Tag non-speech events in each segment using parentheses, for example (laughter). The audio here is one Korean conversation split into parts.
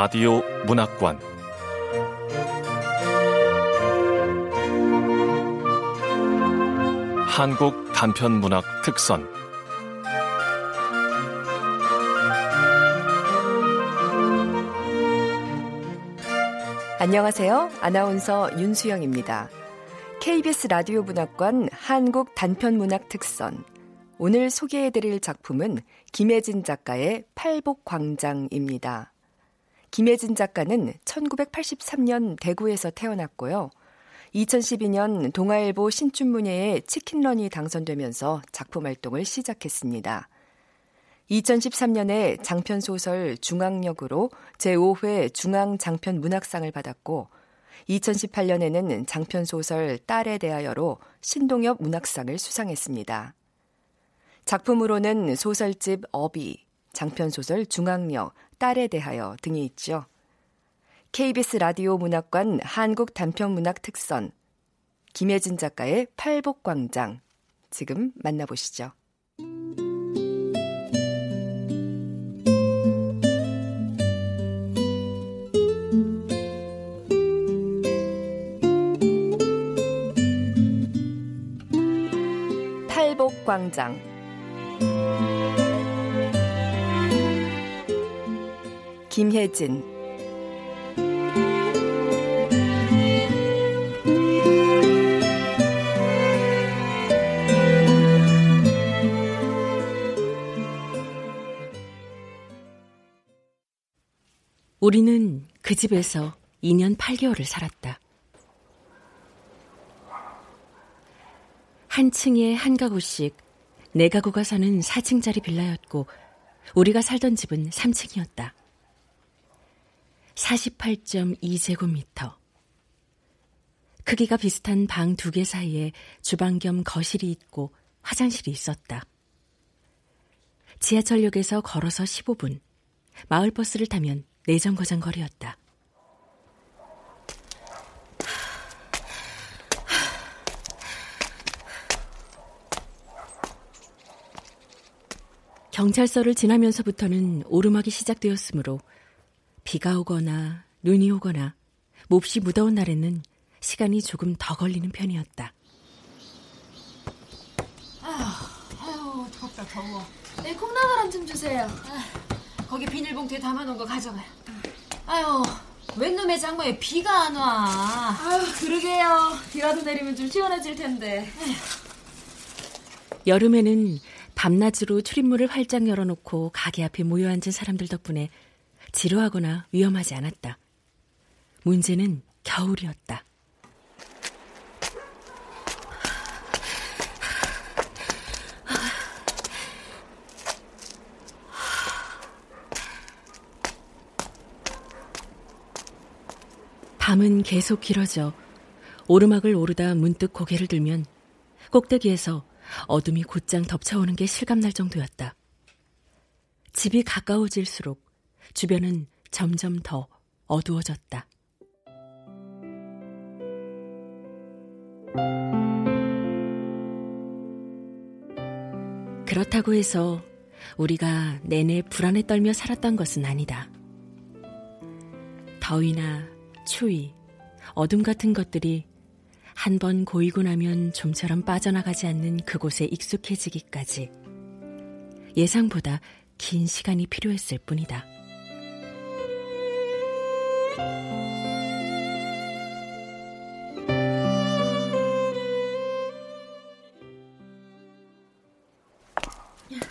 라디오 문학관 한국 단편 문학 특선 안녕하세요. 아나운서 윤수영입니다. KBS 라디오 문학관 한국 단편 문학 특선 오늘 소개해드릴 작품은 김혜진 작가의 팔복광장입니다. 김혜진 작가는 1983년 대구에서 태어났고요. 2012년 동아일보 신춘문예에 치킨런이 당선되면서 작품 활동을 시작했습니다. 2013년에 장편소설 중앙역으로 제5회 중앙장편문학상을 받았고 2018년에는 장편소설 딸에 대하여로 신동엽 문학상을 수상했습니다. 작품으로는 소설집 어비, 장편소설 중앙역, 딸에 대하여 등이 있죠. KBS 라디오 문학관 한국 단편문학 특선 김혜진 작가의 팔복광장 지금 만나보시죠. 팔복광장 김혜진 우리는 그 집에서 2년 8개월을 살았다. 한 층에 한 가구씩 네 가구가 사는 4층짜리 빌라였고 우리가 살던 집은 3층이었다. 48.2제곱미터. 크기가 비슷한 방 두 개 사이에 주방 겸 거실이 있고 화장실이 있었다. 지하철역에서 걸어서 15분, 마을버스를 타면 내정거장 거리였다. 경찰서를 지나면서부터는 오르막이 시작되었으므로 비가 오거나 눈이 오거나 몹시 무더운 날에는 시간이 조금 더 걸리는 편이었다. 아유, 덥다 더워. 네, 콩나물 한 좀 주세요. 아, 거기 비닐봉투에 담아놓은 거 가져가요. 아유, 웬 놈의 장모에 비가 안 와. 아유, 그러게요. 비라도 내리면 좀 시원해질 텐데. 여름에는 밤낮으로 출입문을 활짝 열어놓고 가게 앞에 모여 앉은 사람들 덕분에 지루하거나 위험하지 않았다. 문제는 겨울이었다. 밤은 계속 길어져 오르막을 오르다 문득 고개를 들면 꼭대기에서 어둠이 곧장 덮쳐오는 게 실감날 정도였다. 집이 가까워질수록 주변은 점점 더 어두워졌다. 그렇다고 해서 우리가 내내 불안에 떨며 살았던 것은 아니다. 더위나 추위, 어둠 같은 것들이 한 번 고이고 나면 좀처럼 빠져나가지 않는 그곳에 익숙해지기까지 예상보다 긴 시간이 필요했을 뿐이다.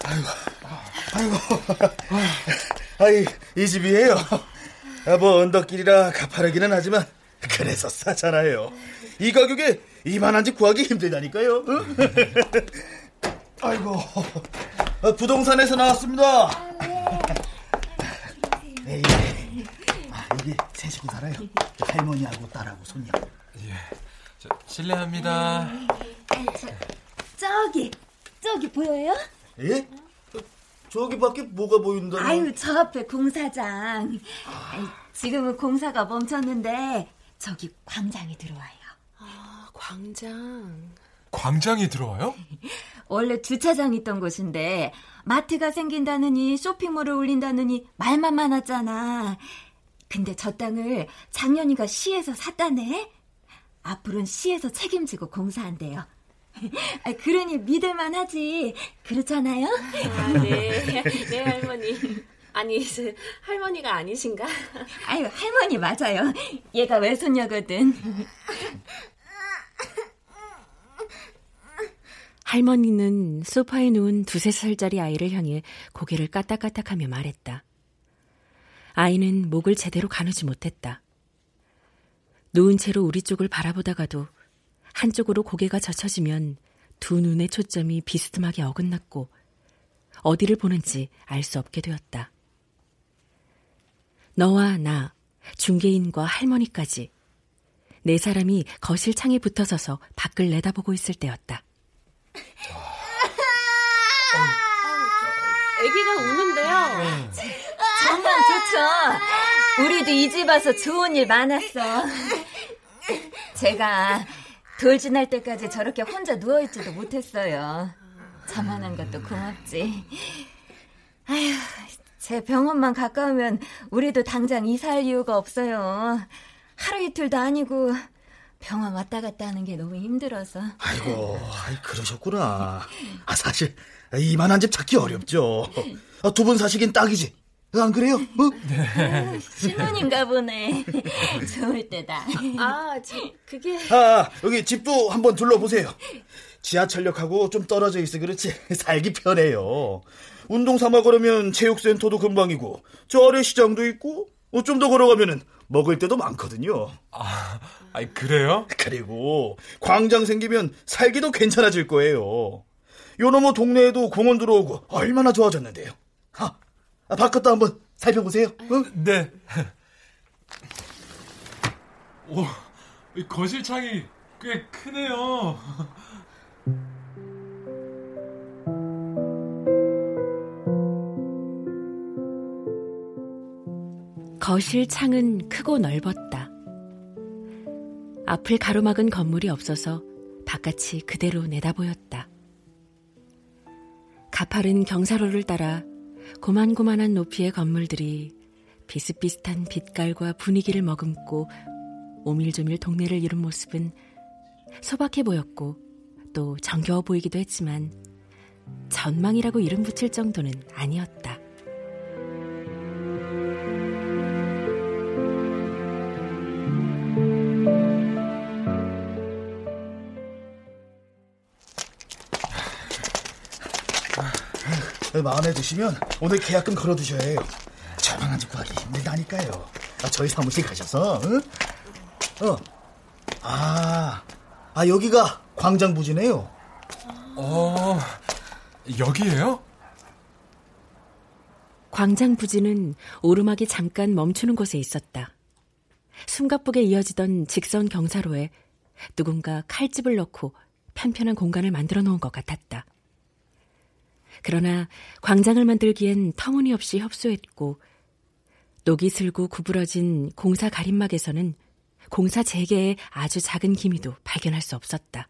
아이고, 아이고, 아이, 이 집이에요. 아, 뭐, 언덕길이라 가파르기는 하지만, 그래서 싸잖아요. 이 가격에 이만한 집 구하기 힘들다니까요. 응? 아이고, 아, 부동산에서 나왔습니다. 네, 세 식구 살아요. 할머니하고 딸하고 손녀. 예, 저, 실례합니다. 저, 저기, 저기 보여요? 예? 저기 밖에 뭐가 보인다? 아유, 저 앞에 공사장. 지금은 공사가 멈췄는데 저기 광장이 들어와요. 아, 광장. 광장이 들어와요? (laughs) 원래 주차장 있던 곳인데 마트가 생긴다느니 쇼핑몰을 올린다느니 말만 많았잖아. 근데 저 땅을 장년이가 시에서 샀다네. 앞으로는 시에서 책임지고 공사한대요. (laughs) 아, 그러니 믿을만 하지. 그렇잖아요? 아, 네, (laughs) 네 할머니. 아니 할머니가 아니신가? (laughs) 아유 할머니 맞아요. 얘가 외손녀거든. 할머니는 소파에 누운 두세 살짜리 아이를 향해 고개를 까딱까딱하며 말했다. 아이는 목을 제대로 가누지 못했다. 누운 채로 우리 쪽을 바라보다가도 한쪽으로 고개가 젖혀지면 두 눈의 초점이 비스듬하게 어긋났고 어디를 보는지 알 수 없게 되었다. 너와 나, 중개인과 할머니까지 네 사람이 거실 창에 붙어서서 밖을 내다보고 있을 때였다. 아기가 우는데요. 좋죠. 우리도 이 집 와서 좋은 일 많았어. 제가 돌진할 때까지 저렇게 혼자 누워있지도 못했어요. 자만한 것도 고맙지. 아휴, 제 병원만 가까우면 우리도 당장 이사할 이유가 없어요. 하루 이틀도 아니고 병원 왔다 갔다 하는 게 너무 힘들어서. 아이고, 아이, 그러셨구나. 아, 사실, 이만한 집 찾기 어렵죠. 아, 두분 사시긴 딱이지. 안 그래요? 어? 네. 신혼인가 보네. (laughs) 좋을 때다. 아, 저, 그게. 아, 여기 집도 한번 둘러보세요. 지하철역하고 좀 떨어져 있어 그렇지. (laughs) 살기 편해요. 운동 삼아 걸으면 체육센터도 금방이고, 저 아래 시장도 있고, 어, 좀더 걸어가면은 먹을 때도 많거든요. 아, 아니, 그래요? 그리고 광장 생기면 살기도 괜찮아질 거예요. 요 너머 동네에도 공원 들어오고 얼마나 좋아졌는데요. 아, 바깥도 한번 살펴보세요. 응? 네. (laughs) 오, 거실 창이 꽤 크네요. (laughs) 거실 창은 크고 넓었다. 앞을 가로막은 건물이 없어서 바깥이 그대로 내다보였다. 가파른 경사로를 따라 고만고만한 높이의 건물들이 비슷비슷한 빛깔과 분위기를 머금고 오밀조밀 동네를 이룬 모습은 소박해 보였고 또 정겨워 보이기도 했지만 전망이라고 이름 붙일 정도는 아니었다. 마음에 드시면 오늘 계약금 걸어두셔야 해요. 저방한 집 구하기 힘들다니까요. 아, 저희 사무실 가셔서, 응? 어. 아, 아, 여기가 광장 부지네요. 어, 여기에요? 광장 부지는 오르막이 잠깐 멈추는 곳에 있었다. 숨가쁘게 이어지던 직선 경사로에 누군가 칼집을 넣고 편편한 공간을 만들어 놓은 것 같았다. 그러나 광장을 만들기엔 터무니없이 협소했고 녹이 슬고 구부러진 공사 가림막에서는 공사 재개의 아주 작은 기미도 발견할 수 없었다.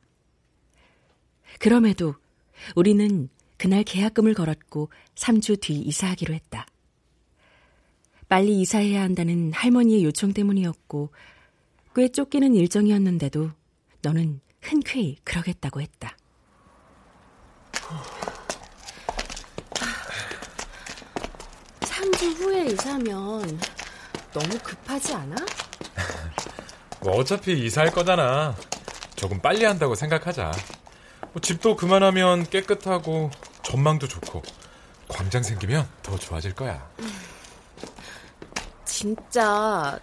그럼에도 우리는 그날 계약금을 걸었고 3주 뒤 이사하기로 했다. 빨리 이사해야 한다는 할머니의 요청 때문이었고 꽤 쫓기는 일정이었는데도 너는 흔쾌히 그러겠다고 했다. 3주 후에 이사면 너무 급하지 않아? (laughs) 뭐 어차피 이사할 거잖아. 조금 빨리 한다고 생각하자. 뭐 집도 그만하면 깨끗하고 전망도 좋고 광장 생기면 더 좋아질 거야. 진짜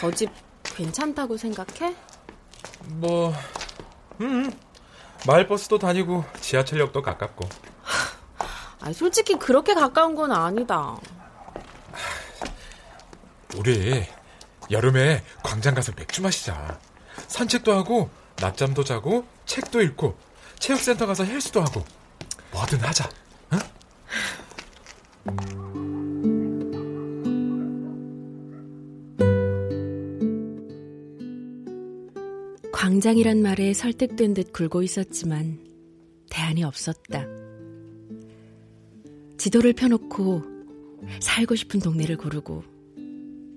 저 집 괜찮다고 생각해? 뭐, 음, 마을버스도 다니고 지하철역도 가깝고. 아, 솔직히 그렇게 가까운 건 아니다. 우리 여름에 광장 가서 맥주 마시자. 산책도 하고 낮잠도 자고 책도 읽고 체육센터 가서 헬스도 하고 뭐든 하자. 응? 광장이란 말에 설득된 듯 굴고 있었지만 대안이 없었다. 지도를 펴놓고 살고 싶은 동네를 고르고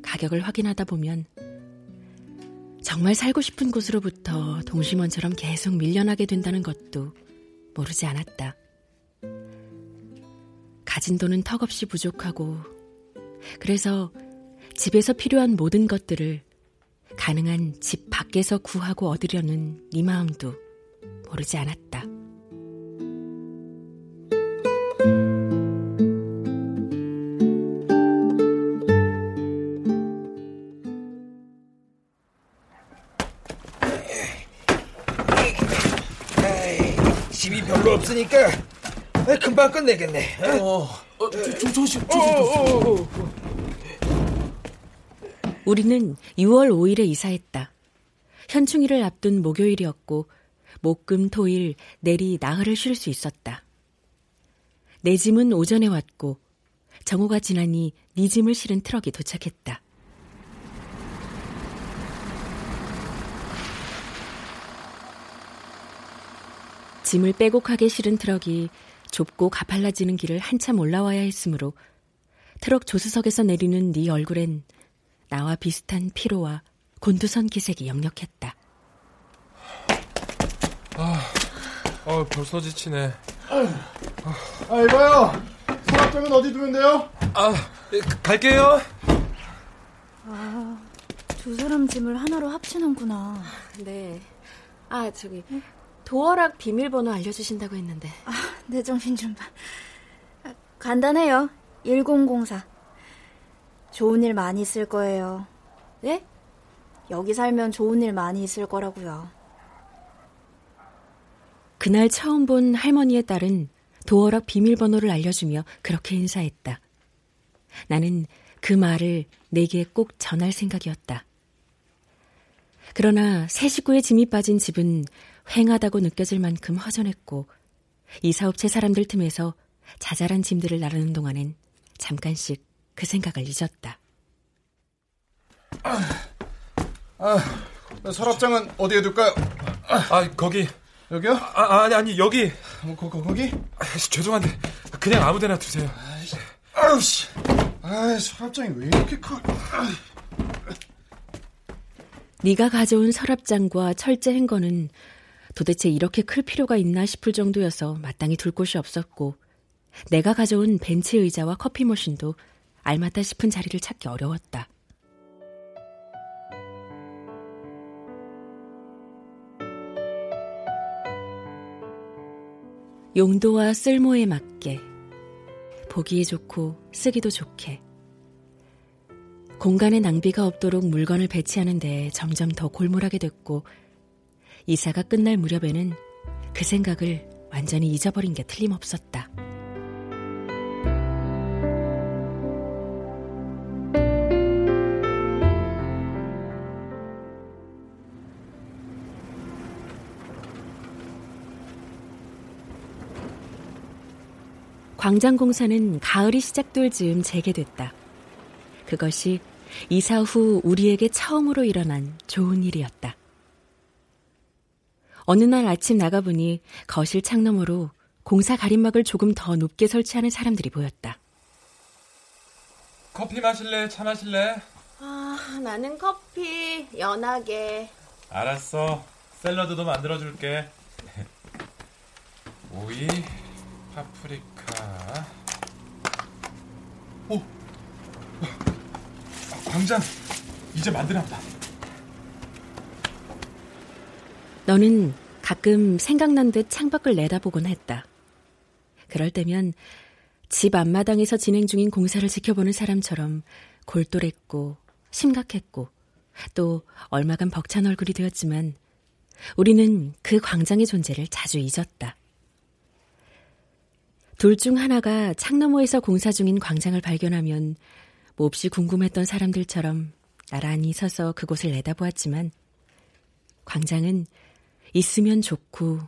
가격을 확인하다 보면 정말 살고 싶은 곳으로부터 동심원처럼 계속 밀려나게 된다는 것도 모르지 않았다. 가진 돈은 턱없이 부족하고 그래서 집에서 필요한 모든 것들을 가능한 집 밖에서 구하고 얻으려는 네 마음도 모르지 않았다. 금방 끝내겠네. 어, 어, 조, 조심, 조심, 조심. 우리는 6월 5일에 이사했다. 현충일을 앞둔 목요일이었고 목금 토일 내리 나흘을 쉴 수 있었다. 내 짐은 오전에 왔고 정오가 지나니 네 짐을 실은 트럭이 도착했다. 짐을 빼곡하게 실은 트럭이 좁고 가팔라지는 길을 한참 올라와야 했으므로 트럭 조수석에서 내리는 네 얼굴엔 나와 비슷한 피로와 곤두선 기색이 역력했다. 아, 어, 벌써 지치네. 아, 이봐요. 서랍장은 어디 두면 돼요? 아, 예, 갈게요. 아, 두 사람 짐을 하나로 합치는구나. 네. 아, 저기 도어락 비밀번호 알려주신다고 했는데. 아, 내 정신 좀 봐. 아, 간단해요. 1004. 좋은 일 많이 있을 거예요. 네? 여기 살면 좋은 일 많이 있을 거라고요. 그날 처음 본 할머니의 딸은 도어락 비밀번호를 알려주며 그렇게 인사했다. 나는 그 말을 내게 꼭 전할 생각이었다. 그러나 새 식구의 짐이 빠진 집은 횡하다고 느껴질 만큼 허전했고 이 사업체 사람들 틈에서 자잘한 짐들을 나르는 동안엔 잠깐씩 그 생각을 잊었다. 아, 아, 서랍장은 어디에 둘까요? 아, 거기. 여기요? 아, 아니, 아니, 여기. 뭐, 거, 거, 거기? 아, 죄송한데, 그냥 아무 데나 두세요. 아유, 씨. 아, 서랍장이 왜 이렇게 커? 네가 가져온 서랍장과 철제 행거는 도대체 이렇게 클 필요가 있나 싶을 정도여서 마땅히 둘 곳이 없었고 내가 가져온 벤치 의자와 커피 머신도 알맞다 싶은 자리를 찾기 어려웠다. 용도와 쓸모에 맞게 보기에 좋고 쓰기도 좋게 공간의 낭비가 없도록 물건을 배치하는 데 점점 더 골몰하게 됐고 이사가 끝날 무렵에는 그 생각을 완전히 잊어버린 게 틀림없었다. 광장 공사는 가을이 시작될 즈음 재개됐다. 그것이 이사 후 우리에게 처음으로 일어난 좋은 일이었다. 어느 날 아침 나가보니 거실 창너머로 공사 가림막을 조금 더 높게 설치하는 사람들이 보였다. 커피 마실래? 차 마실래? 아, 나는 커피 연하게. 알았어. 샐러드도 만들어줄게. (laughs) 오이, 파프리카. 오, 광장 이제 보다. 너는 가끔 생각난 듯 창밖을 내다보곤 했다. 그럴 때면 집 앞마당에서 진행 중인 공사를 지켜보는 사람처럼 골똘했고 심각했고 또 얼마간 벅찬 얼굴이 되었지만 우리는 그 광장의 존재를 자주 잊었다. 둘 중 하나가 창너머에서 공사 중인 광장을 발견하면 몹시 궁금했던 사람들처럼 나란히 서서 그곳을 내다보았지만 광장은 있으면 좋고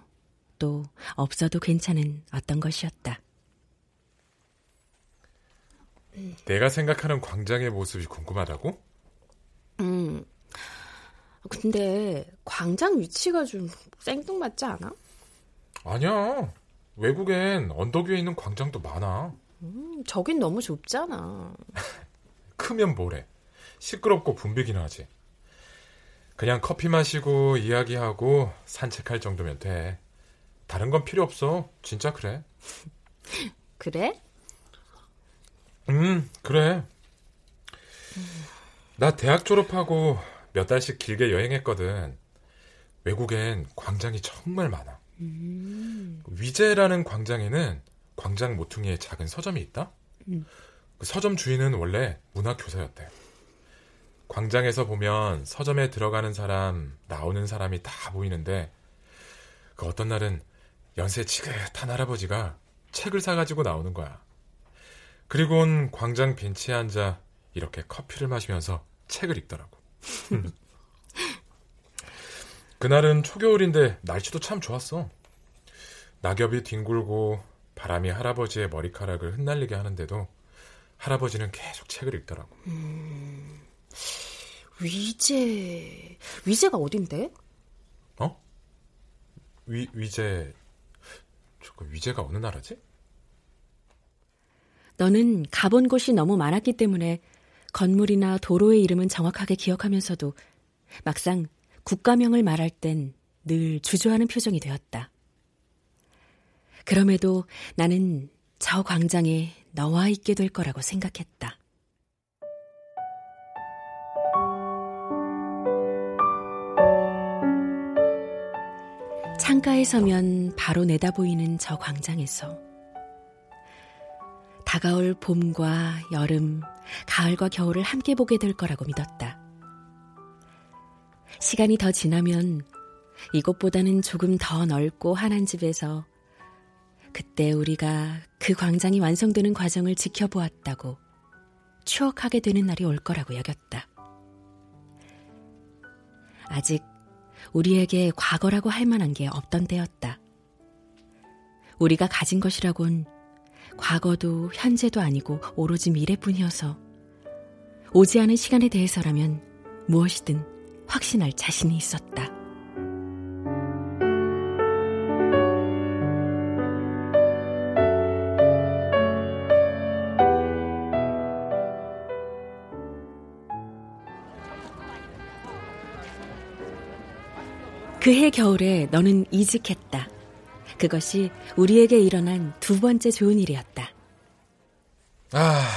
또 없어도 괜찮은 어떤 것이었다. 내가 생각하는 광장의 모습이 궁금하다고? 음. 근데 광장 위치가 좀 생뚱맞지 않아? 아니야. 외국엔 언덕 위에 있는 광장도 많아. 음, 저긴 너무 좁잖아. (laughs) 크면 뭐래. 시끄럽고 붐비기는 하지. 그냥 커피 마시고 이야기하고 산책할 정도면 돼. 다른 건 필요 없어. 진짜 그래. 그래? 음, 그래. 나 대학 졸업하고 몇 달씩 길게 여행했거든. 외국엔 광장이 정말 많아. 음. 위제라는 광장에는 광장 모퉁이에 작은 서점이 있다. 음. 그 서점 주인은 원래 문학 교사였대. 광장에서 보면 서점에 들어가는 사람, 나오는 사람이 다 보이는데 그 어떤 날은 연세 지긋한 할아버지가 책을 사가지고 나오는 거야. 그리고는 광장 벤치에 앉아 이렇게 커피를 마시면서 책을 읽더라고. (laughs) 그날은 초겨울인데 날씨도 참 좋았어. 낙엽이 뒹굴고 바람이 할아버지의 머리카락을 흩날리게 하는데도 할아버지는 계속 책을 읽더라고. 음... 위제 위제가 어딘데? 어? 위 위제 저거 위제가 어느 나라지? 너는 가본 곳이 너무 많았기 때문에 건물이나 도로의 이름은 정확하게 기억하면서도 막상 국가명을 말할 땐 늘 주저하는 표정이 되었다. 그럼에도 나는 저 광장에 너와 있게 될 거라고 생각했다. 창가에 서면 바로 내다보이는 저 광장에서 다가올 봄과 여름, 가을과 겨울을 함께 보게 될 거라고 믿었다. 시간이 더 지나면 이곳보다는 조금 더 넓고 환한 집에서 그때 우리가 그 광장이 완성되는 과정을 지켜보았다고 추억하게 되는 날이 올 거라고 여겼다. 아직 우리에게 과거라고 할 만한 게 없던 때였다. 우리가 가진 것이라곤 과거도 현재도 아니고 오로지 미래뿐이어서 오지 않은 시간에 대해서라면 무엇이든 확신할 자신이 있었다. 그해 겨울에 너는 이직했다. 그것이 우리에게 일어난 두 번째 좋은 일이었다. 아,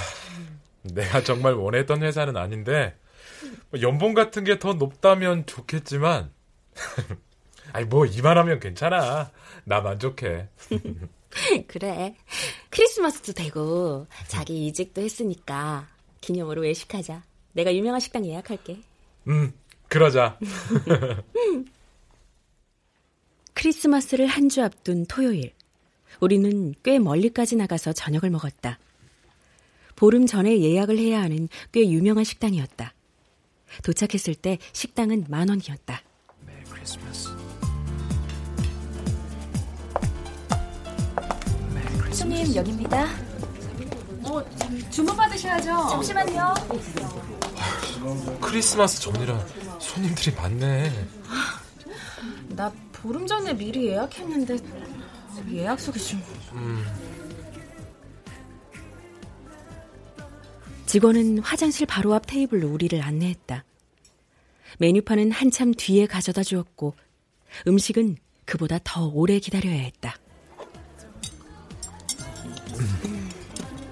내가 정말 원했던 회사는 아닌데 뭐 연봉 같은 게 더 높다면 좋겠지만 (laughs) 아니 뭐 이만하면 괜찮아. 나 만족해. (laughs) 그래. 크리스마스도 되고 자기 이직도 했으니까 기념으로 외식하자. 내가 유명한 식당 예약할게. 음, 그러자. (laughs) 크리스마스를 한 주 앞둔 토요일, 우리는 꽤 멀리까지 나가서 저녁을 먹었다. 보름 전에 예약을 해야 하는 꽤 유명한 식당이었다. 도착했을 때 식당은 만 원이었다. 손님 여기입니다. 어, 주문 받으셔야죠. 잠시만요. 크리스마스 전이라 손님들이 많네. 나 보름 전에 미리 예약했는데 예약석이 좀... 음. 직원은 화장실 바로 앞 테이블로 우리를 안내했다. 메뉴판은 한참 뒤에 가져다 주었고 음식은 그보다 더 오래 기다려야 했다.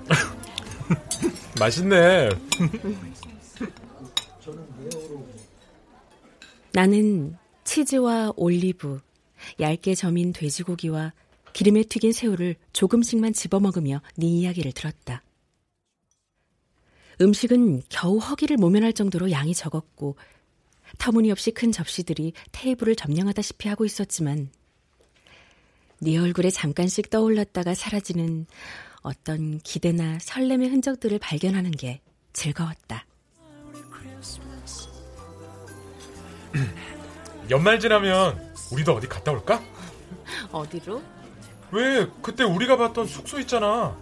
(laughs) 맛있네. 나는 치즈와 올리브, 얇게 점인 돼지고기와 기름에 튀긴 새우를 조금씩만 집어먹으며 네 이야기를 들었다. 음식은 겨우 허기를 모면할 정도로 양이 적었고 터무니없이 큰 접시들이 테이블을 점령하다시피 하고 있었지만 네 얼굴에 잠깐씩 떠올랐다가 사라지는 어떤 기대나 설렘의 흔적들을 발견하는 게 즐거웠다. (clears throat) 연말 지나면 우리도 어디 갔다 올까? 어디로? 왜 그때 우리가 봤던 숙소 있잖아.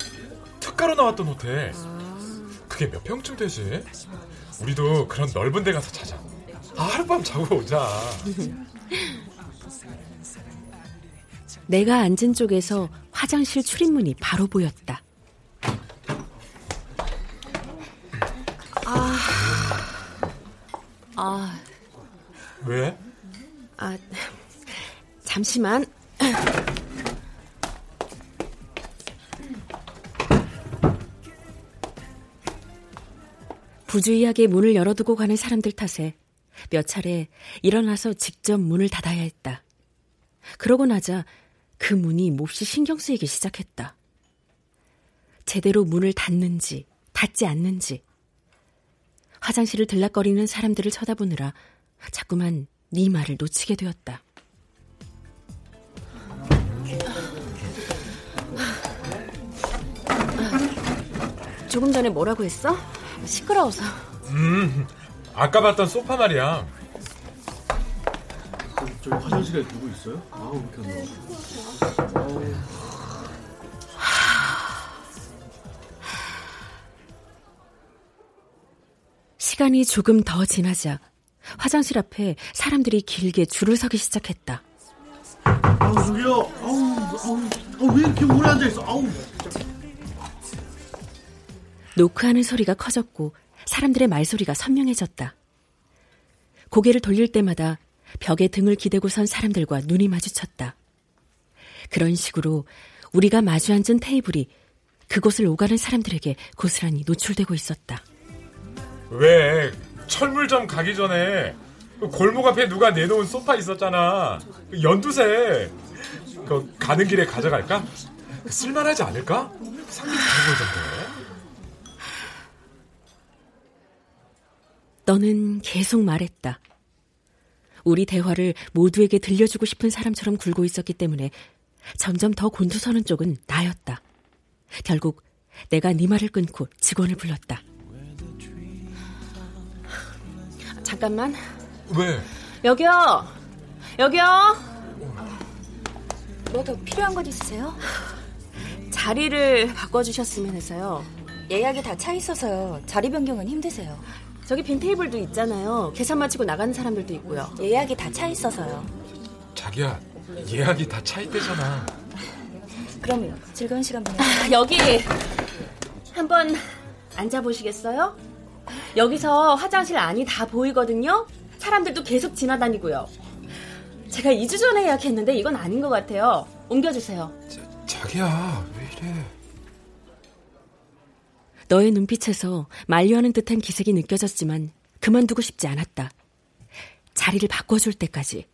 특가로 나왔던 호텔. 그게 몇 평쯤 되지? 우리도 그런 넓은 데 가서 자자. 아, 하룻밤 자고 오자. 내가 앉은 쪽에서 화장실 출입문이 바로 보였다. 아, 아. 왜? 아, 잠시만. 부주의하게 문을 열어두고 가는 사람들 탓에 몇 차례 일어나서 직접 문을 닫아야 했다. 그러고 나자 그 문이 몹시 신경 쓰이기 시작했다. 제대로 문을 닫는지, 닫지 않는지. 화장실을 들락거리는 사람들을 쳐다보느라 자꾸만 네 말을 놓치게 되었다. 조금 전에 뭐라고 했어? 시끄러워서. 음, 아까 봤던 소파 말이야. 저 화장실에 누구 있어요? 아우, 이렇게 시간이 조금 더 지나자 화장실 앞에 사람들이 길게 줄을 서기 시작했다. 아우, 저기요. 아우, 아우, 아우, 왜 이렇게 오래 앉아있어? 아우. 노크하는 소리가 커졌고 사람들의 말소리가 선명해졌다. 고개를 돌릴 때마다 벽에 등을 기대고 선 사람들과 눈이 마주쳤다. 그런 식으로 우리가 마주 앉은 테이블이 그곳을 오가는 사람들에게 고스란히 노출되고 있었다. 왜? 철물점 가기 전에 골목 앞에 누가 내놓은 소파 있었잖아. 연두색. 그 가는 길에 가져갈까? 쓸만하지 않을까? 좋은 정도에. 너는 계속 말했다. 우리 대화를 모두에게 들려주고 싶은 사람처럼 굴고 있었기 때문에 점점 더 곤두서는 쪽은 나였다. 결국 내가 네 말을 끊고 직원을 불렀다. 잠깐만. 왜? 여기요. 여기요. 뭐 더 필요한 것 있으세요? 자리를 바꿔주셨으면 해서요. 예약이 다 차 있어서요. 자리 변경은 힘드세요. 저기 빈 테이블도 있잖아요. 계산 마치고 나가는 사람들도 있고요. 예약이 다 차 있어서요. 자기야, 예약이 다 차 있대잖아. 그럼 즐거운 시간 보내세요. 아, 여기 한번 앉아보시겠어요? 여기서 화장실 안이 다 보이거든요. 사람들도 계속 지나다니고요. 제가 2주 전에 예약했는데 이건 아닌 것 같아요. 옮겨주세요. 자기야, 왜 이래? 너의 눈빛에서 만류하는 듯한 기색이 느껴졌지만 그만두고 싶지 않았다. 자리를 바꿔줄 때까지.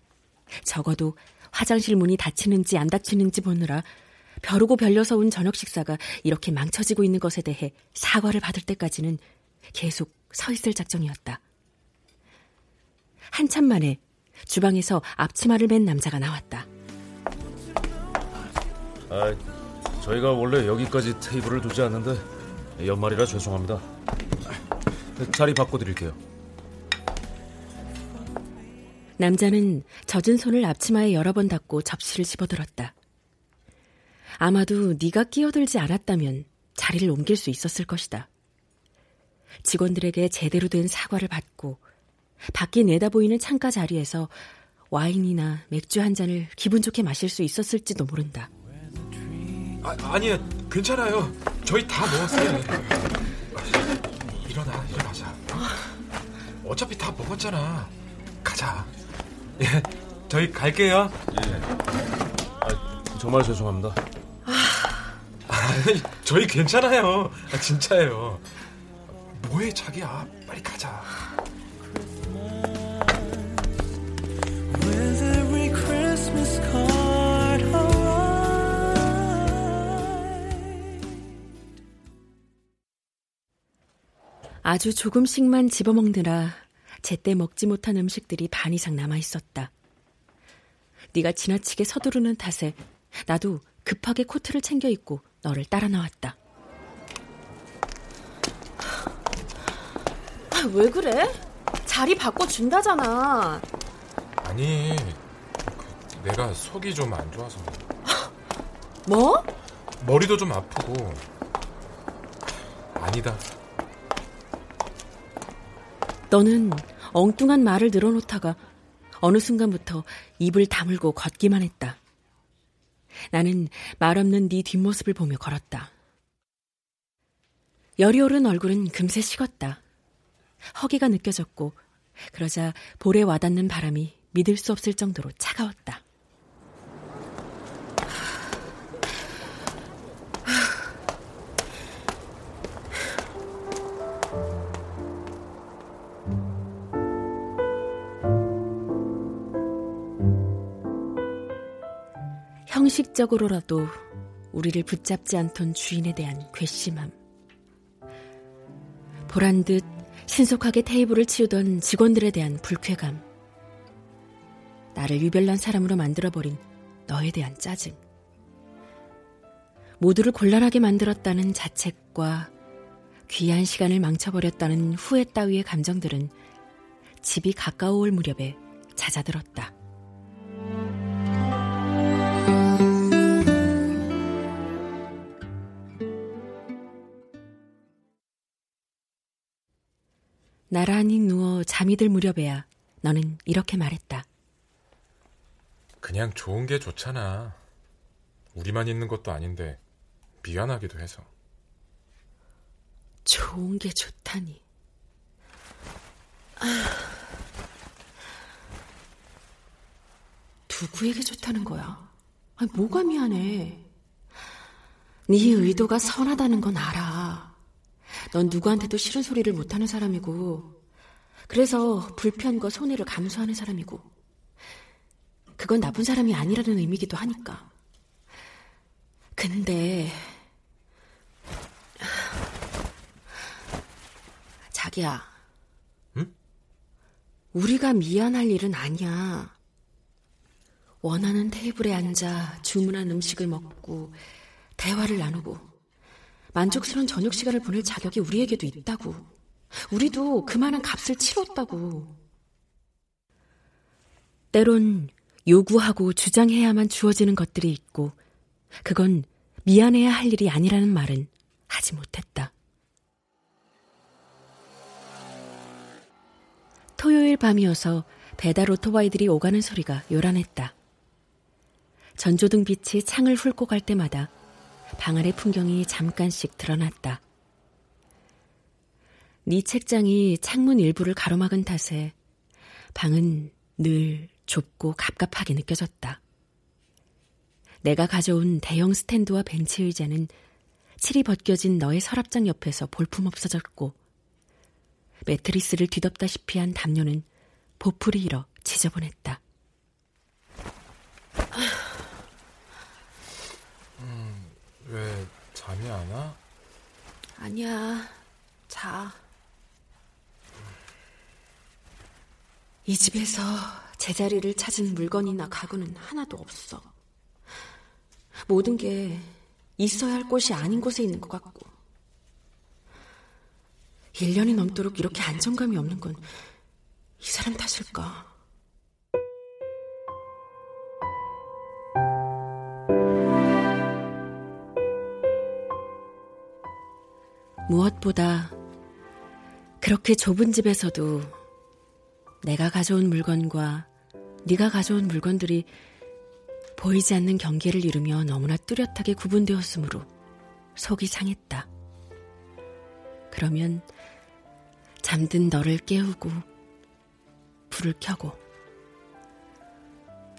적어도 화장실 문이 닫히는지 안 닫히는지 보느라 벼르고 별려서 온 저녁 식사가 이렇게 망쳐지고 있는 것에 대해 사과를 받을 때까지는 계속 서 있을 작정이었다. 한참 만에 주방에서 앞치마를 맨 남자가 나왔다. 아, 저희가 원래 여기까지 테이블을 두지 않는데 연말이라 죄송합니다. 자리 바꿔드릴게요. 남자는 젖은 손을 앞치마에 여러 번 닦고 접시를 집어들었다. 아마도 네가 끼어들지 않았다면 자리를 옮길 수 있었을 것이다. 직원들에게 제대로 된 사과를 받고 밖에 내다보이는 창가 자리에서 와인이나 맥주 한 잔을 기분 좋게 마실 수 있었을지도 모른다. 아, 아니요, 괜찮아요. 저희 다 먹었어요. 일어나, 일어나자. 어차피 다 먹었잖아. 가자. 예, 저희 갈게요. 예. 아, 정말 죄송합니다. 아니, 저희 괜찮아요. 아, 진짜예요. 뭐해, 자기야. 빨리 가자. 아주 조금씩만 집어먹느라 제때 먹지 못한 음식들이 반 이상 남아 있었다. 네가 지나치게 서두르는 탓에 나도 급하게 코트를 챙겨 입고 너를 따라 나왔다. 아, 왜 그래? 자리 바꿔 준다잖아. 아니, 그, 내가 속이 좀 안 좋아서. (laughs) 뭐? 머리도 좀 아프고. 아니다. 너는 엉뚱한 말을 늘어놓다가 어느 순간부터 입을 다물고 걷기만 했다. 나는 말 없는 네 뒷모습을 보며 걸었다. 열이 오른 얼굴은 금세 식었다. 허기가 느껴졌고 그러자 볼에 와닿는 바람이 믿을 수 없을 정도로 차가웠다. 형식적으로라도 우리를 붙잡지 않던 주인에 대한 괘씸함. 보란 듯 신속하게 테이블을 치우던 직원들에 대한 불쾌감. 나를 유별난 사람으로 만들어버린 너에 대한 짜증. 모두를 곤란하게 만들었다는 자책과 귀한 시간을 망쳐버렸다는 후회 따위의 감정들은 집이 가까워올 무렵에 잦아들었다. 나란히 누워 잠이 들 무렵에야 너는 이렇게 말했다. 그냥 좋은 게 좋잖아. 우리만 있는 것도 아닌데 미안하기도 해서. 좋은 게 좋다니. 아... 누구에게 좋다는 거야? 아니, 뭐가 미안해? 네 의도가 선하다는 건 알아. 넌 누구한테도 싫은 소리를 못하는 사람이고, 그래서 불편과 손해를 감수하는 사람이고, 그건 나쁜 사람이 아니라는 의미기도 하니까. 근데, 자기야. 응? 우리가 미안할 일은 아니야. 원하는 테이블에 앉아 주문한 음식을 먹고, 대화를 나누고, 만족스러운 저녁 시간을 보낼 자격이 우리에게도 있다고. 우리도 그만한 값을 치렀다고. 때론 요구하고 주장해야만 주어지는 것들이 있고, 그건 미안해야 할 일이 아니라는 말은 하지 못했다. 토요일 밤이어서 배달 오토바이들이 오가는 소리가 요란했다. 전조등 빛이 창을 훑고 갈 때마다 방 안의 풍경이 잠깐씩 드러났다. 네 책장이 창문 일부를 가로막은 탓에 방은 늘 좁고 갑갑하게 느껴졌다. 내가 가져온 대형 스탠드와 벤치 의자는 칠이 벗겨진 너의 서랍장 옆에서 볼품 없어졌고 매트리스를 뒤덮다시피 한 담요는 보풀이 일어 지저분했다. 왜 잠이 안 와? 아니야. 자. 이 집에서 제자리를 찾은 물건이나 가구는 하나도 없어. 모든 게 있어야 할 곳이 아닌 곳에 있는 것 같고. 1년이 넘도록 이렇게 안정감이 없는 건 이 사람 탓일까? 무엇보다 그렇게 좁은 집에서도 내가 가져온 물건과 네가 가져온 물건들이 보이지 않는 경계를 이루며 너무나 뚜렷하게 구분되었으므로 속이 상했다. 그러면 잠든 너를 깨우고 불을 켜고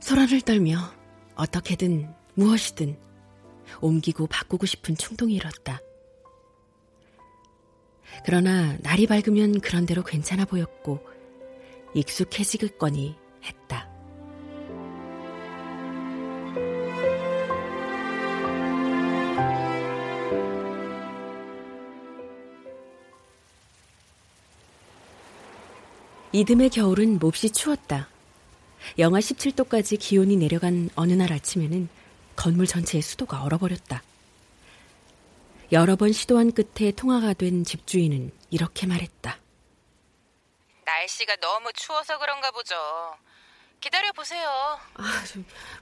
소란을 떨며 어떻게든 무엇이든 옮기고 바꾸고 싶은 충동이 일었다. 그러나 날이 밝으면 그런대로 괜찮아 보였고 익숙해지겠거니 했다. 이듬해 겨울은 몹시 추웠다. 영하 17도까지 기온이 내려간 어느 날 아침에는 건물 전체의 수도가 얼어버렸다. 여러 번 시도한 끝에 통화가 된 집주인은 이렇게 말했다. 날씨가 너무 추워서 그런가 보죠. 기다려 보세요. 아,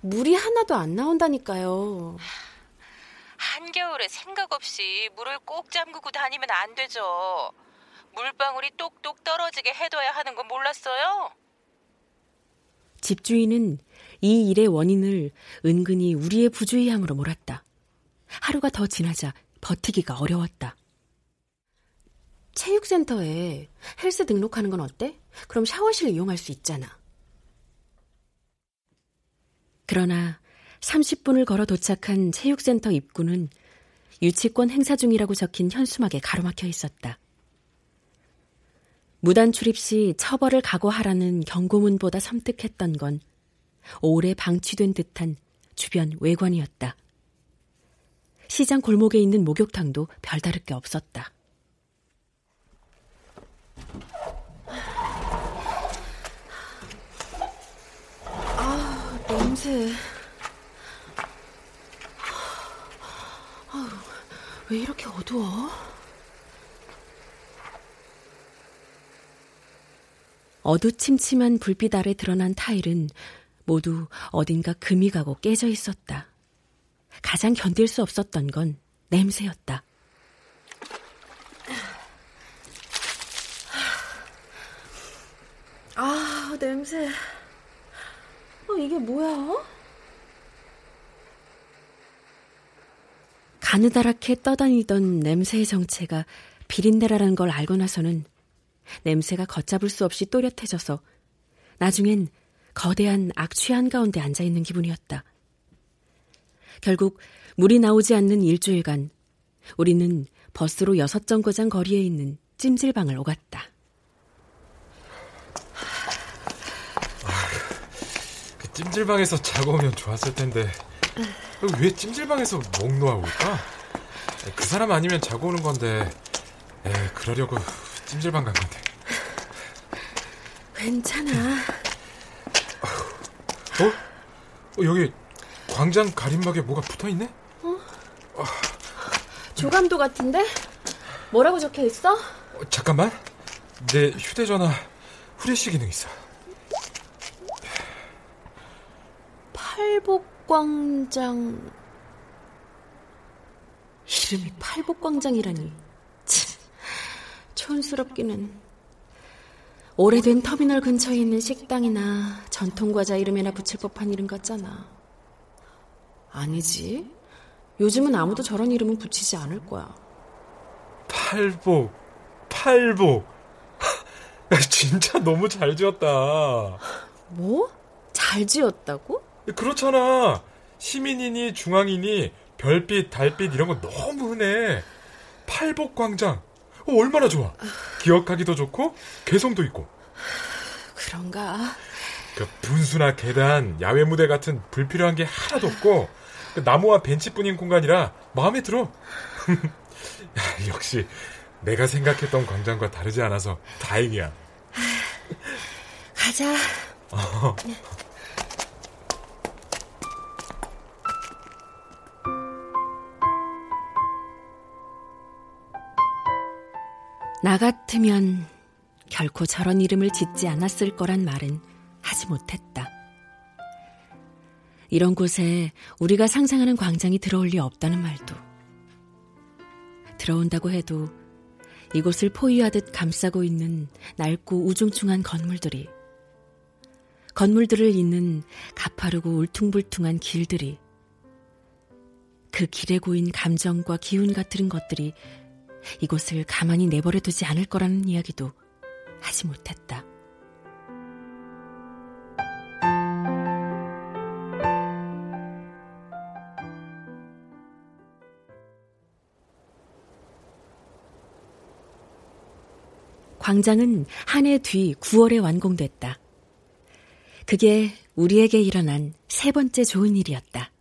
물이 하나도 안 나온다니까요. 한겨울에 생각 없이 물을 꼭 잠그고 다니면 안 되죠. 물방울이 똑똑 떨어지게 해둬야 하는 건 몰랐어요? 집주인은 이 일의 원인을 은근히 우리의 부주의함으로 몰았다. 하루가 더 지나자 버티기가 어려웠다. 체육센터에 헬스 등록하는 건 어때? 그럼 샤워실 이용할 수 있잖아. 그러나 30분을 걸어 도착한 체육센터 입구는 유치권 행사 중이라고 적힌 현수막에 가로막혀 있었다. 무단 출입 시 처벌을 각오하라는 경고문보다 섬뜩했던 건 오래 방치된 듯한 주변 외관이었다. 시장 골목에 있는 목욕탕도 별다를 게 없었다. 아, 냄새. 아, 왜 이렇게 어두워? 어두침침한 불빛 아래 드러난 타일은 모두 어딘가 금이 가고 깨져 있었다. 가장 견딜 수 없었던 건 냄새였다. 아, 냄새. 어, 이게 뭐야? 가느다랗게 떠다니던 냄새의 정체가 비린내라는 걸 알고 나서는 냄새가 걷잡을 수 없이 또렷해져서 나중엔 거대한 악취 한가운데 앉아있는 기분이었다. 결국 물이 나오지 않는 일주일간 우리는 버스로 여섯 정거장 거리에 있는 찜질방을 오갔다. 아, 그 찜질방에서 자고 오면 좋았을 텐데 왜 찜질방에서 목 놓아 올까? 그 사람 아니면 자고 오는 건데 에 그러려고 찜질방 간 건데. 괜찮아. 어? 어 여기 광장 가림막에 뭐가 붙어 있네? 어? 조감도 같은데? 뭐라고 적혀 있어? 어, 잠깐만. 내 휴대전화 후레쉬 기능 있어. 팔복광장. 이름이 팔복광장이라니. 참, 촌스럽기는. 오래된 터미널 근처에 있는 식당이나 전통과자 이름이나 붙일 법한 이름 같잖아. 아니지. 요즘은 아무도 저런 이름은 붙이지 않을 거야. 팔복, 팔복. 진짜 너무 잘 지었다. 뭐? 잘 지었다고? 그렇잖아. 시민이니 중앙이니 별빛, 달빛 이런 거 너무 흔해. 팔복 광장. 어, 얼마나 좋아. 기억하기도 좋고 개성도 있고. 그런가? 그 분수나 계단, 야외 무대 같은 불필요한 게 하나도 없고 그 나무와 벤치뿐인 공간이라 마음에 들어. (laughs) 역시 내가 생각했던 광장과 다르지 않아서 다행이야. 가자. 어. 나 같으면 결코 저런 이름을 짓지 않았을 거란 말은 하지 못했다. 이런 곳에 우리가 상상하는 광장이 들어올 리 없다는 말도. 들어온다고 해도 이곳을 포위하듯 감싸고 있는 낡고 우중충한 건물들이, 건물들을 잇는 가파르고 울퉁불퉁한 길들이, 그 길에 고인 감정과 기운 같은 것들이 이곳을 가만히 내버려 두지 않을 거라는 이야기도 하지 못했다. 광장은 한 해 뒤 9월에 완공됐다. 그게 우리에게 일어난 세 번째 좋은 일이었다.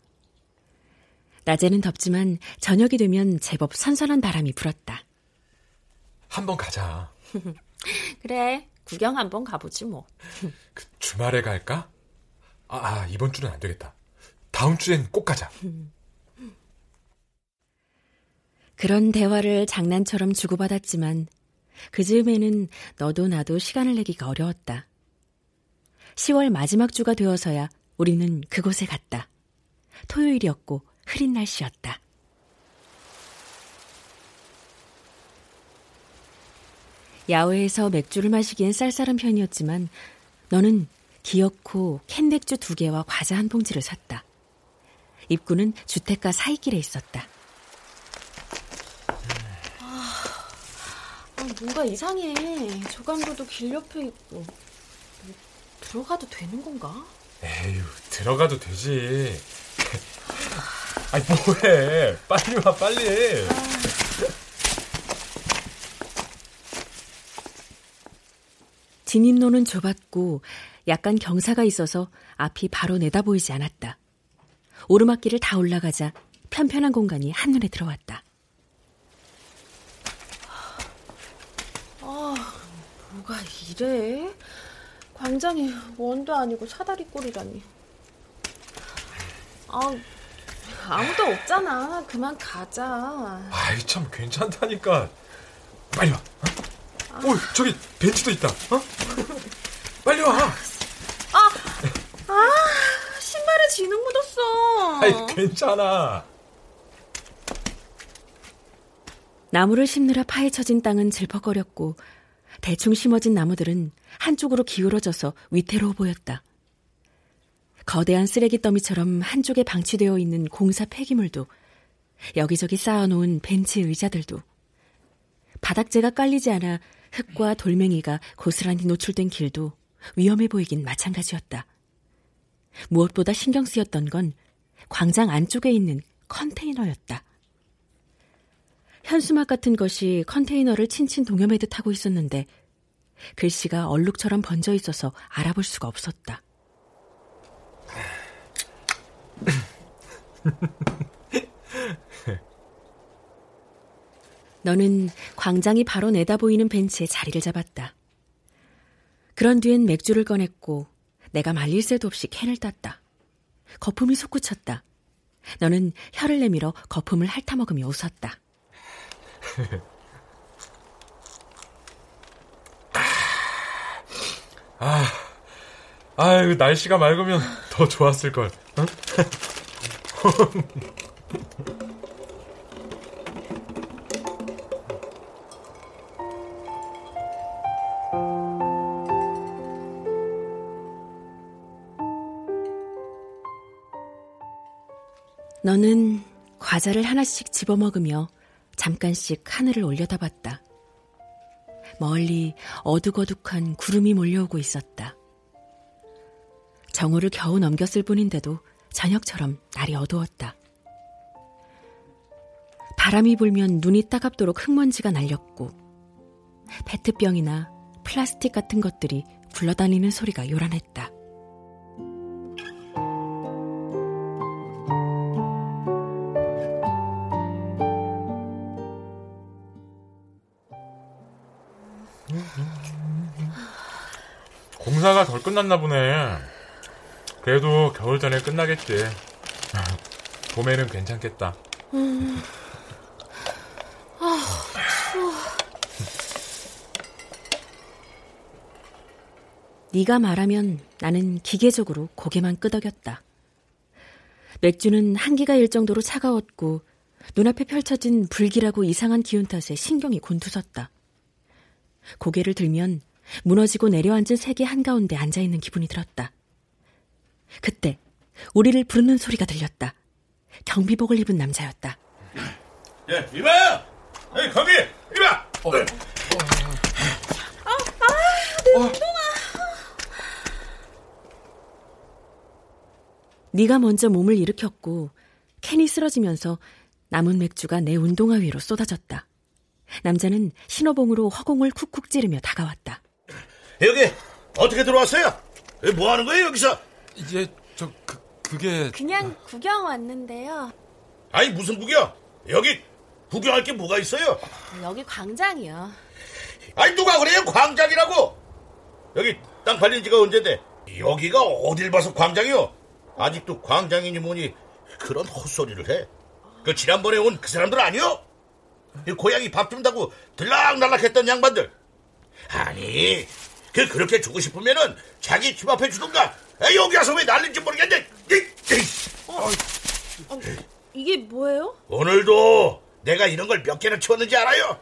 낮에는 덥지만 저녁이 되면 제법 선선한 바람이 불었다. 한번 가자. (laughs) 그래, 구경 한번 가보지 뭐. 그 주말에 갈까? 아, 아, 이번 주는 안 되겠다. 다음 주엔 꼭 가자. 그런 대화를 장난처럼 주고받았지만 그 즈음에는 너도 나도 시간을 내기가 어려웠다. 10월 마지막 주가 되어서야 우리는 그곳에 갔다. 토요일이었고 흐린 날씨였다. 야외에서 맥주를 마시기엔 쌀쌀한 편이었지만 너는 기어코 캔 맥주 두 개와 과자 한 봉지를 샀다. 입구는 주택가 사이길에 있었다. 뭔가 이상해. 조감도도 길 옆에 있고. 뭐, 들어가도 되는 건가? 에휴, 들어가도 되지. (laughs) 아이, 뭐해. 빨리 와, 빨리. 진입로는 좁았고 약간 경사가 있어서 앞이 바로 내다보이지 않았다. 오르막길을 다 올라가자 편편한 공간이 한눈에 들어왔다. 아, 뭐가 이래? 광장이 원도 아니고 사다리 꼴이라니. 아, 아무도 없잖아. 그만 가자. 아이, 참 괜찮다니까. 빨리 와. 어? 오, 저기 벤치도 있다. 어? 빨리 와. 아, 아, 신발에 진흙 묻었어. 아이, 괜찮아. 나무를 심느라 파헤쳐진 땅은 질퍽거렸고 대충 심어진 나무들은 한쪽으로 기울어져서 위태로워 보였다. 거대한 쓰레기 더미처럼 한쪽에 방치되어 있는 공사 폐기물도 여기저기 쌓아놓은 벤치 의자들도 바닥재가 깔리지 않아 흙과 돌멩이가 고스란히 노출된 길도 위험해 보이긴 마찬가지였다. 무엇보다 신경 쓰였던 건 광장 안쪽에 있는 컨테이너였다. 현수막 같은 것이 컨테이너를 친친 동여매듯 하고 있었는데 글씨가 얼룩처럼 번져 있어서 알아볼 수가 없었다. 너는 광장이 바로 내다보이는 벤치에 자리를 잡았다. 그런 뒤엔 맥주를 꺼냈고 내가 말릴 새도 없이 캔을 땄다. 거품이 솟구쳤다. 너는 혀를 내밀어 거품을 핥아먹으며 웃었다. 아, 아유, 날씨가 맑으면 더 좋았을 걸. 응? 너는 과자를 하나씩 집어먹으며 잠깐씩 하늘을 올려다봤다. 멀리 어둑어둑한 구름이 몰려오고 있었다. 정오를 겨우 넘겼을 뿐인데도 저녁처럼 날이 어두웠다. 바람이 불면 눈이 따갑도록 흙먼지가 날렸고 페트병이나 플라스틱 같은 것들이 굴러다니는 소리가 요란했다. 끝났나 보네. 그래도 겨울 전에 끝나겠지. 봄에는 괜찮겠다. 음. 아, 추워. 네가 말하면 나는 기계적으로 고개만 끄덕였다. 맥주는 한기가 일 정도로 차가웠고 눈앞에 펼쳐진 불길하고 이상한 기운 탓에 신경이 곤두섰다. 고개를 들면 무너지고 내려앉은 세계 한가운데 앉아있는 기분이 들었다. 그때 우리를 부르는 소리가 들렸다. 경비복을 입은 남자였다. 예, 이봐요! 에이, 거기! 이봐! 어. 아, 아, 내 운동화! 네가 먼저 몸을 일으켰고 캔이 쓰러지면서 남은 맥주가 내 운동화 위로 쏟아졌다. 남자는 신호봉으로 허공을 쿡쿡 찌르며 다가왔다. 여기 어떻게 들어왔어요? 뭐 하는 거예요 여기서? 이제 저 그, 그게 그냥 구경 왔는데요. 아니 무슨 구경? 여기 구경할 게 뭐가 있어요? 여기 광장이요. 아니 누가 그래요 광장이라고? 여기 땅 팔린 지가 언젠데 여기가 어딜 봐서 광장이요? 아직도 광장이니 뭐니 그런 헛소리를 해. 그 지난번에 온 그 사람들 아니요? 고양이 밥 준다고 들락날락했던 양반들. 아니, 그 그렇게 주고 싶으면은 자기 집 앞에 주던가. 아, 여기 와서 왜 난린지 모르겠네. 어, 어, 이게 뭐예요? 오늘도 내가 이런 걸 몇 개나 치웠는지 알아요?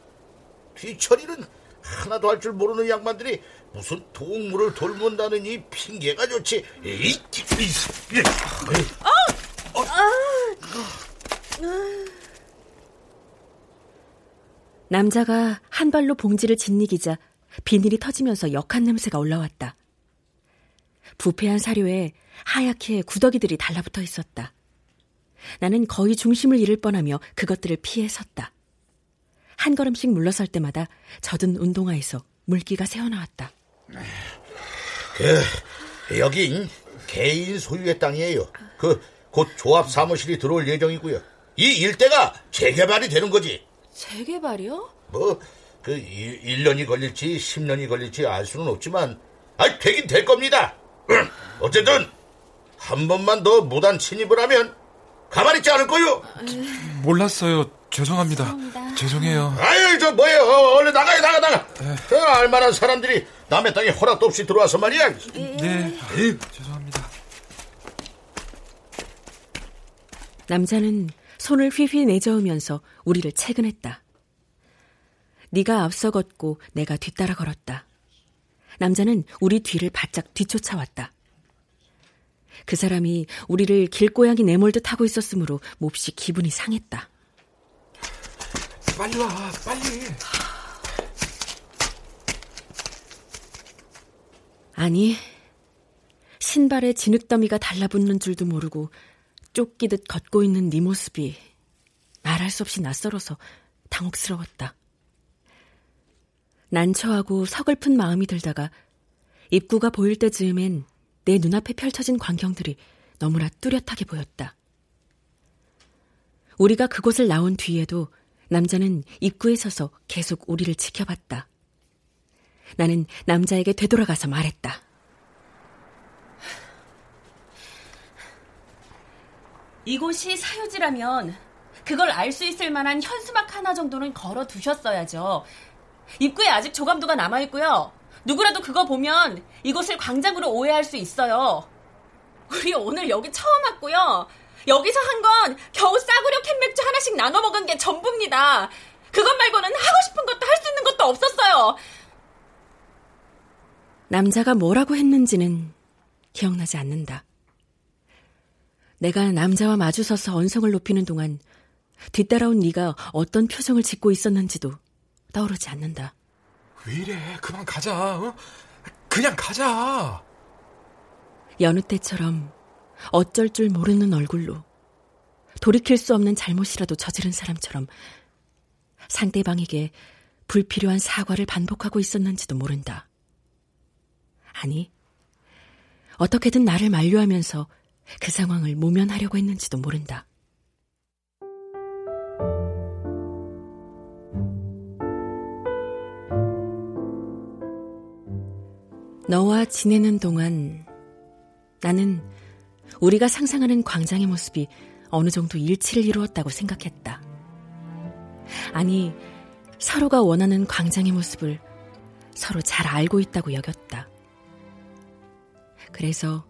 뒤처리는 하나도 할 줄 모르는 양반들이 무슨 동물을 돌문다는 이 핑계가 좋지. 이, 어! 아! 남자가 한 발로 봉지를 짓이기자 비닐이 터지면서 역한 냄새가 올라왔다. 부패한 사료에 하얗게 구더기들이 달라붙어 있었다. 나는 거의 중심을 잃을 뻔하며 그것들을 피해 섰다. 한 걸음씩 물러설 때마다 젖은 운동화에서 물기가 새어나왔다. 그 여긴 개인 소유의 땅이에요. 그 곧 조합 사무실이 들어올 예정이고요. 이 일대가 재개발이 되는 거지. 재개발이요? 뭐, 그 1, 년이 걸릴지 10년이 걸릴지 알 수는 없지만, 아, 되긴 될 겁니다. (clears throat) 어쨌든, 한 번만 더 무단 침입을 하면 가만히 있지 않을 거요. 몰랐어요. 죄송합니다. 죄송합니다. 죄송해요. 아유, 저 뭐예요? 어, 얼른 나가요, 나가, 나가. 네. 저 알만한 사람들이 남의 땅에 허락도 없이 들어와서 말이야. 네. 네. 죄송합니다. 남자는 손을 휘휘 내저으면서 우리를 채근했다. 네가 앞서 걷고 내가 뒤따라 걸었다. 남자는 우리 뒤를 바짝 뒤쫓아왔다. 그 사람이 우리를 길고양이 내몰듯 하고 있었으므로 몹시 기분이 상했다. 빨리 와, 빨리. 아니, 신발에 진흙더미가 달라붙는 줄도 모르고 쫓기듯 걷고 있는 네 모습이 말할 수 없이 낯설어서 당혹스러웠다. 난처하고 서글픈 마음이 들다가 입구가 보일 때즈음엔 내 눈앞에 펼쳐진 광경들이 너무나 뚜렷하게 보였다. 우리가 그곳을 나온 뒤에도 남자는 입구에 서서 계속 우리를 지켜봤다. 나는 남자에게 되돌아가서 말했다. 이곳이 사유지라면 그걸 알 수 있을 만한 현수막 하나 정도는 걸어 두셨어야죠. 입구에 아직 조감도가 남아있고요. 누구라도 그거 보면 이곳을 광장으로 오해할 수 있어요. 우리 오늘 여기 처음 왔고요. 여기서 한 건 겨우 싸구려 캔맥주 하나씩 나눠 먹은 게 전부입니다. 그것 말고는 하고 싶은 것도 할 수 있는 것도 없었어요. 남자가 뭐라고 했는지는 기억나지 않는다. 내가 남자와 마주서서 언성을 높이는 동안 뒤따라온 네가 어떤 표정을 짓고 있었는지도 떠오르지 않는다. 왜 이래? 그만 가자. 어? 그냥 가자. 여느 때처럼 어쩔 줄 모르는 얼굴로 돌이킬 수 없는 잘못이라도 저지른 사람처럼 상대방에게 불필요한 사과를 반복하고 있었는지도 모른다. 아니, 어떻게든 나를 만류하면서 그 상황을 모면하려고 했는지도 모른다. 너와 지내는 동안 나는 우리가 상상하는 광장의 모습이 어느 정도 일치를 이루었다고 생각했다. 아니, 서로가 원하는 광장의 모습을 서로 잘 알고 있다고 여겼다. 그래서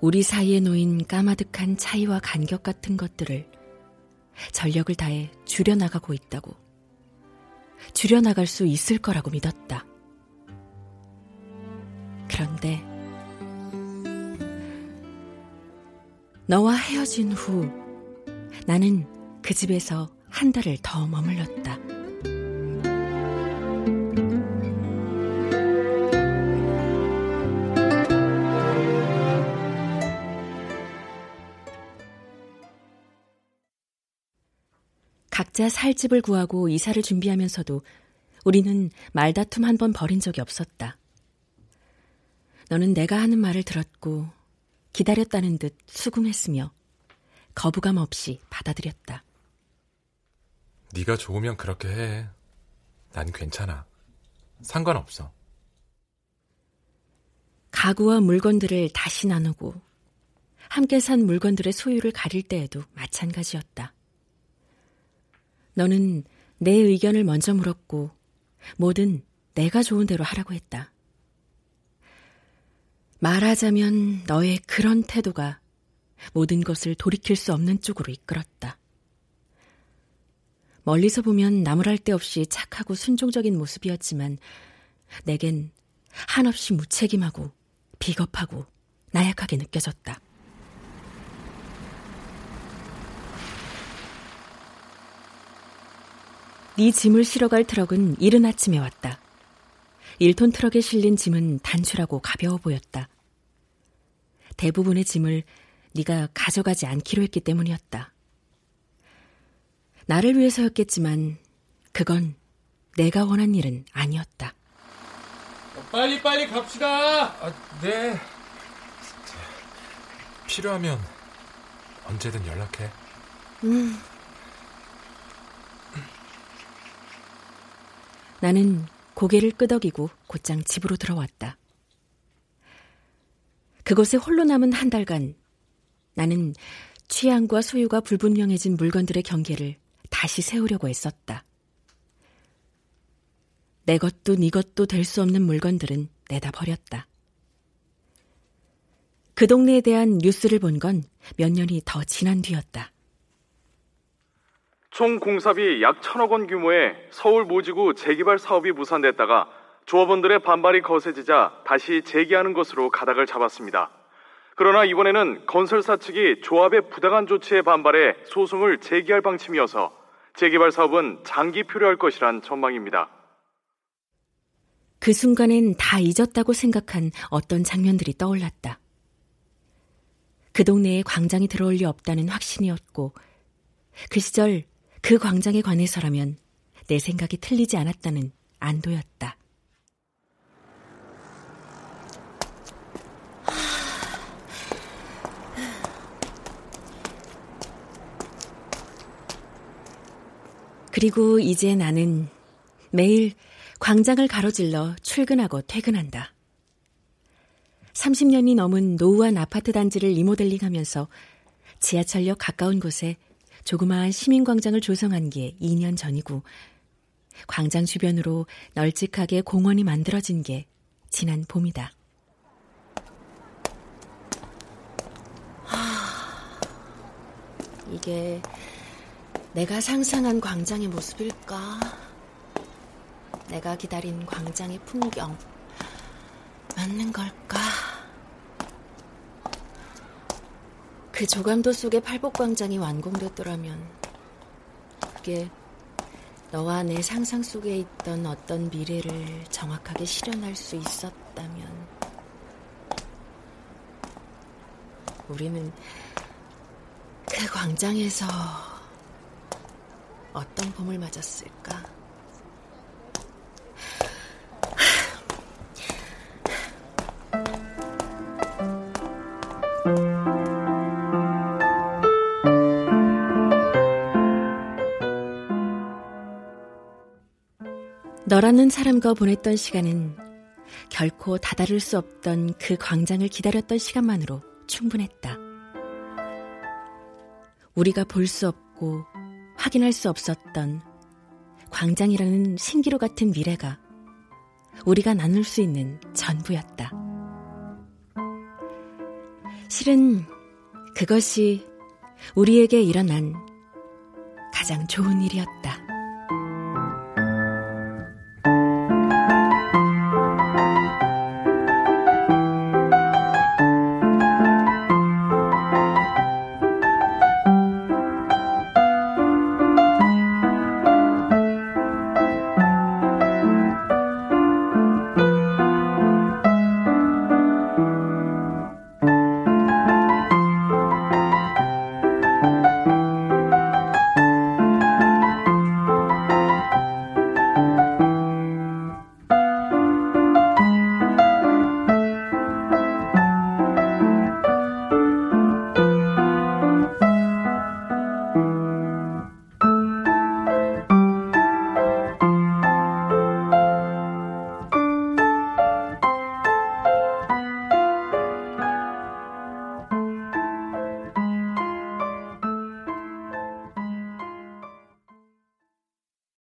우리 사이에 놓인 까마득한 차이와 간격 같은 것들을 전력을 다해 줄여나가고 있다고. 줄여나갈 수 있을 거라고 믿었다. 그런데 너와 헤어진 후 나는 그 집에서 한 달을 더 머물렀다. 각자 살 집을 구하고 이사를 준비하면서도 우리는 말다툼 한 번 벌인 적이 없었다. 너는 내가 하는 말을 들었고 기다렸다는 듯 수긍했으며 거부감 없이 받아들였다. 네가 좋으면 그렇게 해. 난 괜찮아. 상관없어. 가구와 물건들을 다시 나누고 함께 산 물건들의 소유를 가릴 때에도 마찬가지였다. 너는 내 의견을 먼저 물었고 뭐든 내가 좋은 대로 하라고 했다. 말하자면 너의 그런 태도가 모든 것을 돌이킬 수 없는 쪽으로 이끌었다. 멀리서 보면 나무랄 데 없이 착하고 순종적인 모습이었지만 내겐 한없이 무책임하고 비겁하고 나약하게 느껴졌다. 네 짐을 실어갈 트럭은 이른 아침에 왔다. 1톤 트럭에 실린 짐은 단출하고 가벼워 보였다. 대부분의 짐을 네가 가져가지 않기로 했기 때문이었다. 나를 위해서였겠지만 그건 내가 원한 일은 아니었다. 빨리 빨리 갑시다. 아, 네. 필요하면 언제든 연락해. 음. 나는 고개를 끄덕이고 곧장 집으로 들어왔다. 그곳에 홀로 남은 한 달간 나는 취향과 소유가 불분명해진 물건들의 경계를 다시 세우려고 애썼다. 내 것도 네 것도 될 수 없는 물건들은 내다 버렸다. 그 동네에 대한 뉴스를 본 건 몇 년이 더 지난 뒤였다. 총 공사비 약 천억 원 규모의 서울 모지구 재개발 사업이 무산됐다가 조합원들의 반발이 거세지자 다시 재개하는 것으로 가닥을 잡았습니다. 그러나 이번에는 건설사 측이 조합의 부당한 조치에 반발해 소송을 제기할 방침이어서 재개발 사업은 장기 표류할 것이란 전망입니다. 그 순간엔 다 잊었다고 생각한 어떤 장면들이 떠올랐다. 그 동네에 광장이 들어올 리 없다는 확신이었고, 그 시절 그 광장에 관해서라면 내 생각이 틀리지 않았다는 안도였다. 그리고 이제 나는 매일 광장을 가로질러 출근하고 퇴근한다. 30년이 넘은 노후한 아파트 단지를 리모델링 하면서 지하철역 가까운 곳에 조그마한 시민광장을 조성한 게 2년 전이고, 광장 주변으로 널찍하게 공원이 만들어진 게 지난 봄이다. 하, 이게 내가 상상한 광장의 모습일까? 내가 기다린 광장의 풍경 맞는 걸까? 그 조감도 속에 팔복광장이 완공됐더라면 그게 너와 내 상상 속에 있던 어떤 미래를 정확하게 실현할 수 있었다면 우리는 그 광장에서 어떤 봄을 맞았을까? 너라는 사람과 보냈던 시간은 결코 다다를 수 없던 그 광장을 기다렸던 시간만으로 충분했다. 우리가 볼 수 없고 확인할 수 없었던 광장이라는 신기루 같은 미래가 우리가 나눌 수 있는 전부였다. 실은 그것이 우리에게 일어난 가장 좋은 일이었다.